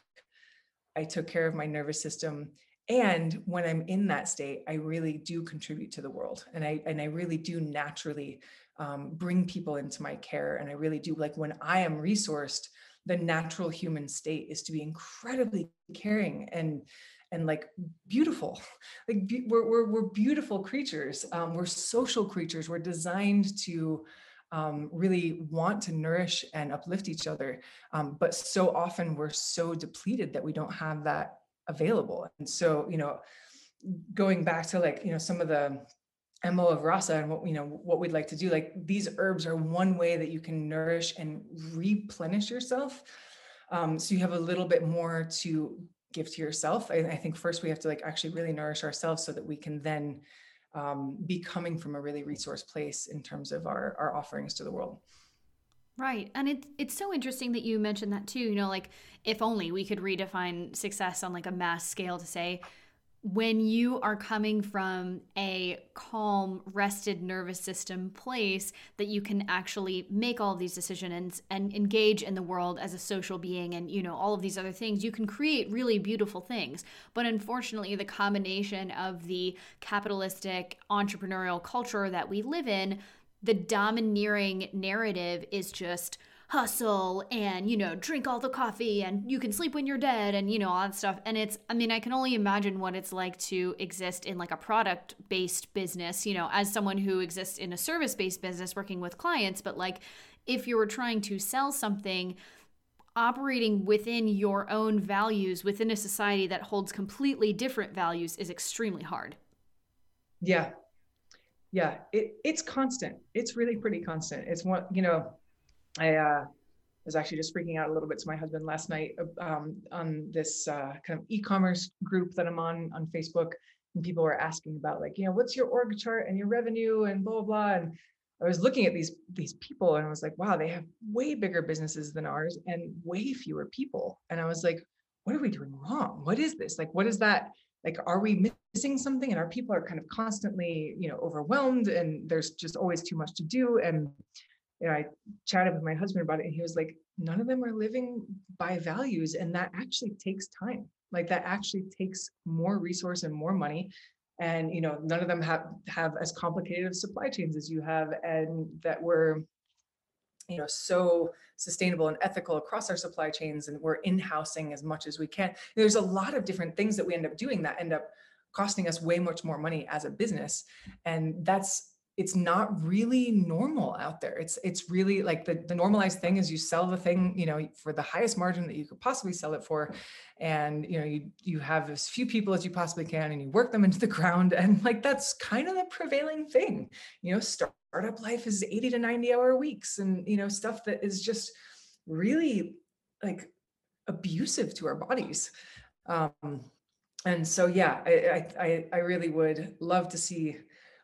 i took care of my nervous system. And when i'm in that state i really do contribute to the world. And i and i really do naturally um, bring people into my care. And i really do like when i am resourced the natural human state is to be incredibly caring and and like beautiful. Like be, we're, we're, we're beautiful creatures. Um, we're social creatures. We're designed to um, really want to nourish and uplift each other. Um, but so often we're so depleted that we don't have that available. And so, you know, going back to like, you know, some of the MO of Rasa and what, you know, what we'd like to do, like these herbs are one way that you can nourish and replenish yourself. Um, so you have a little bit more to give to yourself. I, I think first we have to like actually really nourish ourselves so that we can then um, be coming from a really resource place in terms of our, our offerings to the world. Right. And it, it's so interesting that you mentioned that too. You know, like if only we could redefine success on like a mass scale to say, when you are coming from a calm, rested nervous system place, that you can actually make all of these decisions and, and engage in the world as a social being and, you know, all of these other things, you can create really beautiful things. But unfortunately, the combination of the capitalistic entrepreneurial culture that we live in, the domineering narrative is just hustle and you know drink all the coffee and you can sleep when you're dead and you know all that stuff. And it's i mean i can only imagine what it's like to exist in like a product based business you know as someone who exists in a service based business working with clients. But like if you were trying to sell something operating within your own values within a society that holds completely different values is extremely hard. Yeah. Yeah. It, it's constant. It's really pretty constant. It's one you know I uh, was actually just freaking out a little bit to my husband last night um, on this uh, kind of e-commerce group that I'm on on Facebook, and people were asking about like, you know, what's your org chart and your revenue and blah blah blah. And I was looking at these these people and I was like, wow, they have way bigger businesses than ours and way fewer people. And I was like, what are we doing wrong? What is this? Like, what is that? Like, are we missing something? And our people are kind of constantly, you know, overwhelmed and there's just always too much to do. And you know, I chatted with my husband about it and he was like, none of them are living by values. And that actually takes time. Like that actually takes more resource and more money. And you know, none of them have have as complicated of supply chains as you have, and that we're, you know, so sustainable and ethical across our supply chains, and we're in-housing as much as we can. There's a lot of different things that we end up doing that end up costing us way much more money as a business. And that's it's not really normal out there. It's it's really like the, the normalized thing is you sell the thing, you know, for the highest margin that you could possibly sell it for. And you know, you you have as few people as you possibly can and you work them into the ground. And like that's kind of the prevailing thing. You know, startup life is 80 to 90 hour weeks and you know, stuff that is just really like abusive to our bodies. Um, and so yeah, I, I I really would love to see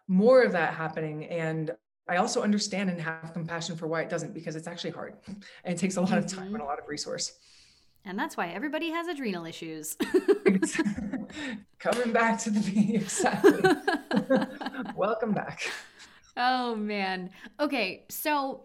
more of that happening and I also understand and have compassion for why it doesn't because it's actually hard and it takes a lot of time mm-hmm. and a lot of resource. And that's why everybody has adrenal issues. Coming back to the be exactly. Welcome back. Oh man. Okay, so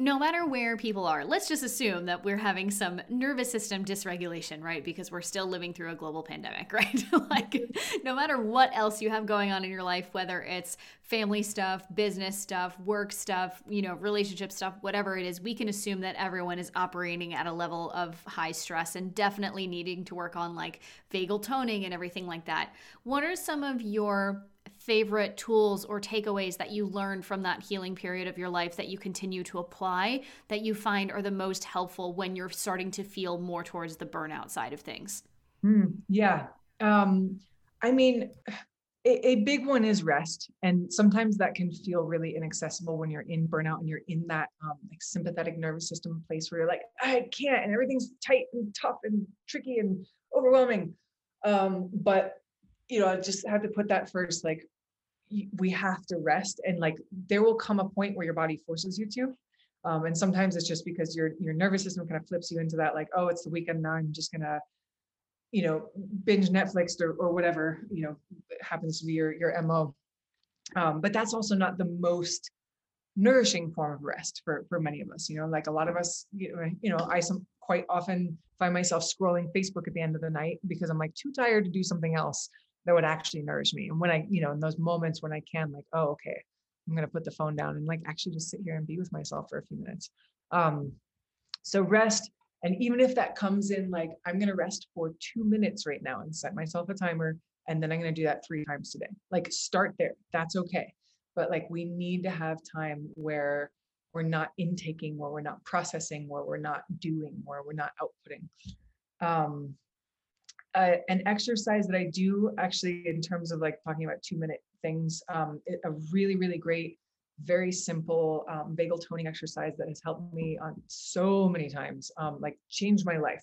no matter where people are, let's just assume that we're having some nervous system dysregulation, right? Because we're still living through a global pandemic, right? like, no matter what else you have going on in your life, whether it's family stuff, business stuff, work stuff, you know, relationship stuff, whatever it is, we can assume that everyone is operating at a level of high stress and definitely needing to work on like vagal toning and everything like that. What are some of your favorite tools or takeaways that you learned from that healing period of your life that you continue to apply that you find are the most helpful when you're starting to feel more towards the burnout side of things? Mm, yeah. Um, I mean, a, a, big one is rest. And sometimes that can feel really inaccessible when you're in burnout and you're in that um, like sympathetic nervous system place where you're like, I can't, and everything's tight and tough and tricky and overwhelming. Um, but you know, I just have to put that first, like, we have to rest and like there will come a point where your body forces you to um, and sometimes it's just because your your nervous system kind of flips you into that like oh it's the weekend now i'm just gonna you know binge netflix or, or whatever you know happens to be your your mo um, but that's also not the most nourishing form of rest for for many of us you know like a lot of us you know, you know i some quite often find myself scrolling facebook at the end of the night because i'm like too tired to do something else that would actually nourish me. And when I, you know, in those moments when I can, like, oh, okay, I'm gonna put the phone down and like actually just sit here and be with myself for a few minutes. Um, so rest, and even if that comes in, like I'm gonna rest for two minutes right now and set myself a timer, and then I'm gonna do that three times today. Like start there. That's okay. But like we need to have time where we're not intaking, where we're not processing, where we're not doing, where we're not outputting. Um, an exercise that I do actually in terms of like talking about two minute things, um, a really, really great, very simple um, toning exercise that has helped me on so many times, um, like changed my life.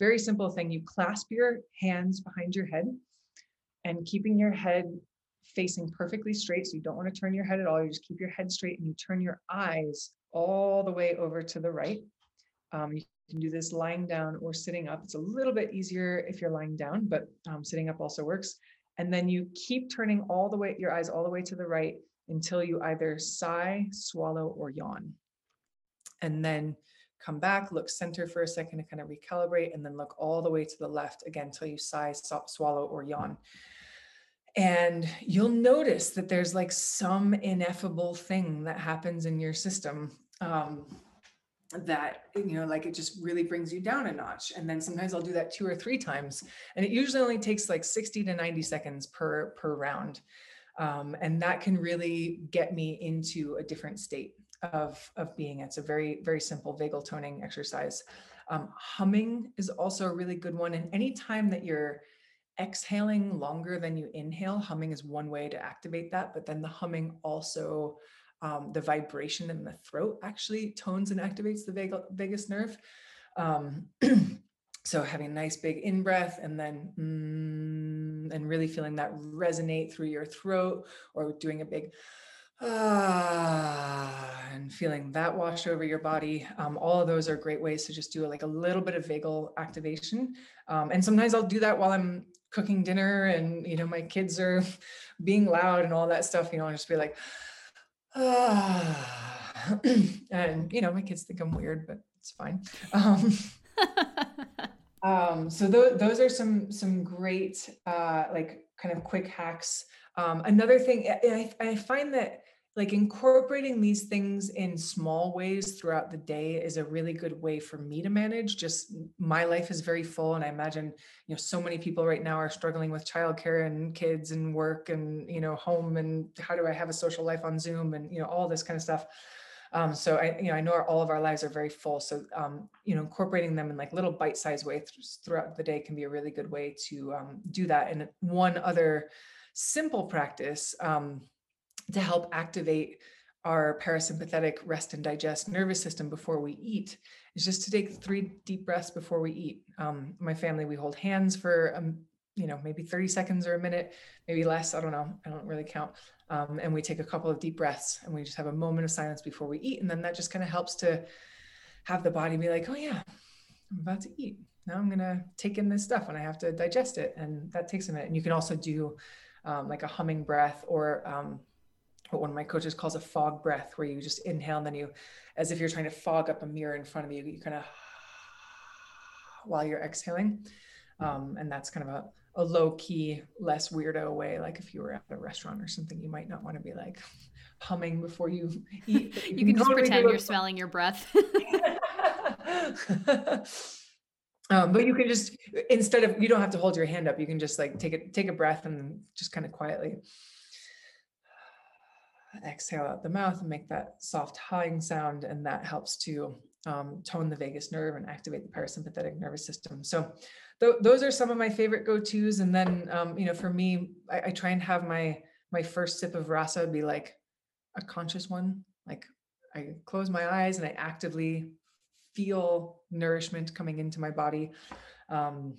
Very simple thing. You clasp your hands behind your head and keeping your head facing perfectly straight. So you don't want to turn your head at all. You just keep your head straight and you turn your eyes all the way over to the right. Um, you you can do this lying down or sitting up. It's a little bit easier if you're lying down, but um, sitting up also works. And then you keep turning all the way, your eyes all the way to the right until you either sigh, swallow, or yawn. And then come back, look center for a second to kind of recalibrate, and then look all the way to the left again until you sigh, swallow, or yawn. And you'll notice that there's like some ineffable thing that happens in your system. Um, that you know like it just really brings you down a notch. And then sometimes i'll do that two or three times and it usually only takes like 60 to 90 seconds per per round. Um, and that can really get me into a different state of of being. It's a very very simple vagal toning exercise. Um, humming is also a really good one and anytime that you're exhaling longer than you inhale humming is one way to activate that but then the humming also um, the vibration in the throat actually tones and activates the vagal, vagus nerve. Um, so having a nice big in breath and then mm, and really feeling that resonate through your throat or doing a big ah, and feeling that wash over your body. Um, all of those are great ways to just do like a little bit of vagal activation. Um, and sometimes I'll do that while I'm cooking dinner and, you know, my kids are being loud and all that stuff, you know, I'll just be like, and, you know, my kids think I'm weird, but it's fine. Um, um, so th- those are some, some great, uh, like kind of quick hacks. Um, another thing I, I find that like incorporating these things in small ways throughout the day is a really good way for me to manage just my life is very full and i imagine you know so many people right now are struggling with childcare and kids and work and you know home and how do i have a social life on zoom and you know all this kind of stuff um, so I, you know, I know our, all of our lives are very full. So, um, you know, incorporating them in like little bite-sized ways throughout the day can be a really good way to um, do that. And one other simple practice um, to help activate our parasympathetic rest and digest nervous system before we eat is just to take three deep breaths before we eat. Um, my family, we hold hands for, um, you know, maybe 30 seconds or a minute, maybe less. I don't know. I don't really count. Um, and we take a couple of deep breaths and we just have a moment of silence before we eat. And then that just kind of helps to have the body be like, oh, yeah, I'm about to eat. Now I'm going to take in this stuff and I have to digest it. And that takes a minute. And you can also do um, like a humming breath or, um, what one of my coaches calls a fog breath, where you just inhale and then you, as if you're trying to fog up a mirror in front of you, you kind of while you're exhaling. Um, and that's kind of a, a low key, less weirdo way. Like if you were at a restaurant or something, you might not want to be like humming before you eat. You, you can, just pretend you're smelling your breath. um, but you can just instead of you don't have to hold your hand up. You can just like take it, take a breath, and just kind of quietly exhale out the mouth and make that soft hawing sound. And that helps to um, tone the vagus nerve and activate the parasympathetic nervous system. So th- those are some of my favorite go-tos. And then, um, you know, for me, I, I try and have my, my first sip of rasa be like a conscious one. Like I close my eyes and I actively feel nourishment coming into my body. Um,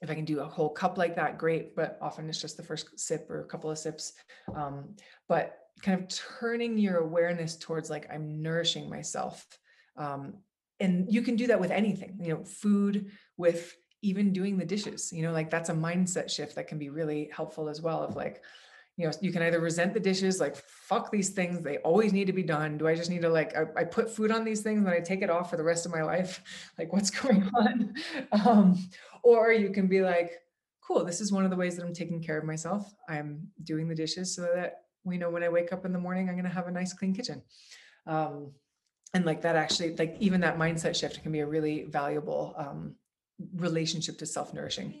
if I can do a whole cup like that, great. But often it's just the first sip or a couple of sips. Um, but kind of turning your awareness towards like i'm nourishing myself um, and you can do that with anything you know food with even doing the dishes you know like that's a mindset shift that can be really helpful as well of like you know you can either resent the dishes like fuck these things they always need to be done. Do i just need to like i, I put food on these things and i take it off for the rest of my life? Like what's going on? Um, or you can be like cool this is one of the ways that i'm taking care of myself. I'm doing the dishes so that we know when I wake up in the morning, I'm going to have a nice clean kitchen. Um, and like that actually, like even that mindset shift can be a really valuable um, relationship to self nourishing.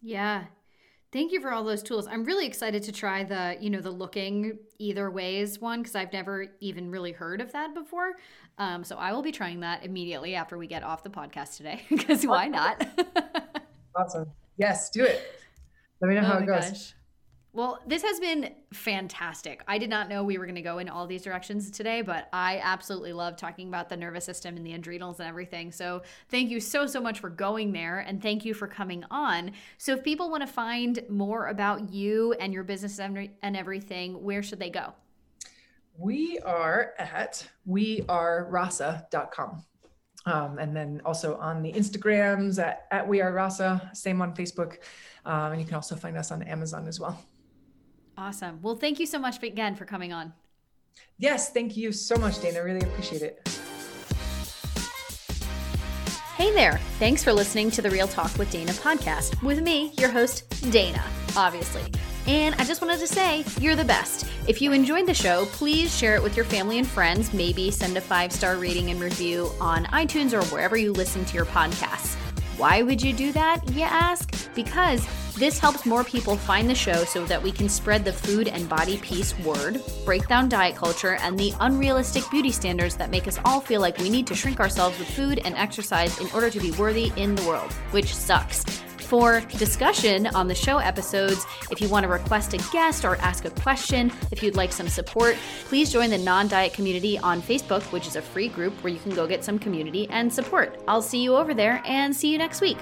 Yeah. Thank you for all those tools. I'm really excited to try the, you know, the looking either ways one because I've never even really heard of that before. Um, so I will be trying that immediately after we get off the podcast today because why not? awesome. Yes, do it. Let me know oh how it goes. Gosh. Well, this has been fantastic. I did not know we were going to go in all these directions today, but I absolutely love talking about the nervous system and the adrenals and everything. So, thank you so, so much for going there and thank you for coming on. So, if people want to find more about you and your business and everything, where should they go? We are at wearerasa.com. Um, and then also on the Instagrams at, at We Are Rasa, same on Facebook. Um, and you can also find us on Amazon as well. Awesome. Well, thank you so much again for coming on. Yes, thank you so much, Dana. I really appreciate it. Hey there. Thanks for listening to the Real Talk with Dana podcast with me, your host, Dana, obviously. And I just wanted to say, you're the best. If you enjoyed the show, please share it with your family and friends. Maybe send a five star rating and review on iTunes or wherever you listen to your podcasts. Why would you do that, you ask? Because this helps more people find the show so that we can spread the food and body peace word, break down diet culture, and the unrealistic beauty standards that make us all feel like we need to shrink ourselves with food and exercise in order to be worthy in the world, which sucks. For discussion on the show episodes, if you want to request a guest or ask a question, if you'd like some support, please join the Non Diet Community on Facebook, which is a free group where you can go get some community and support. I'll see you over there and see you next week.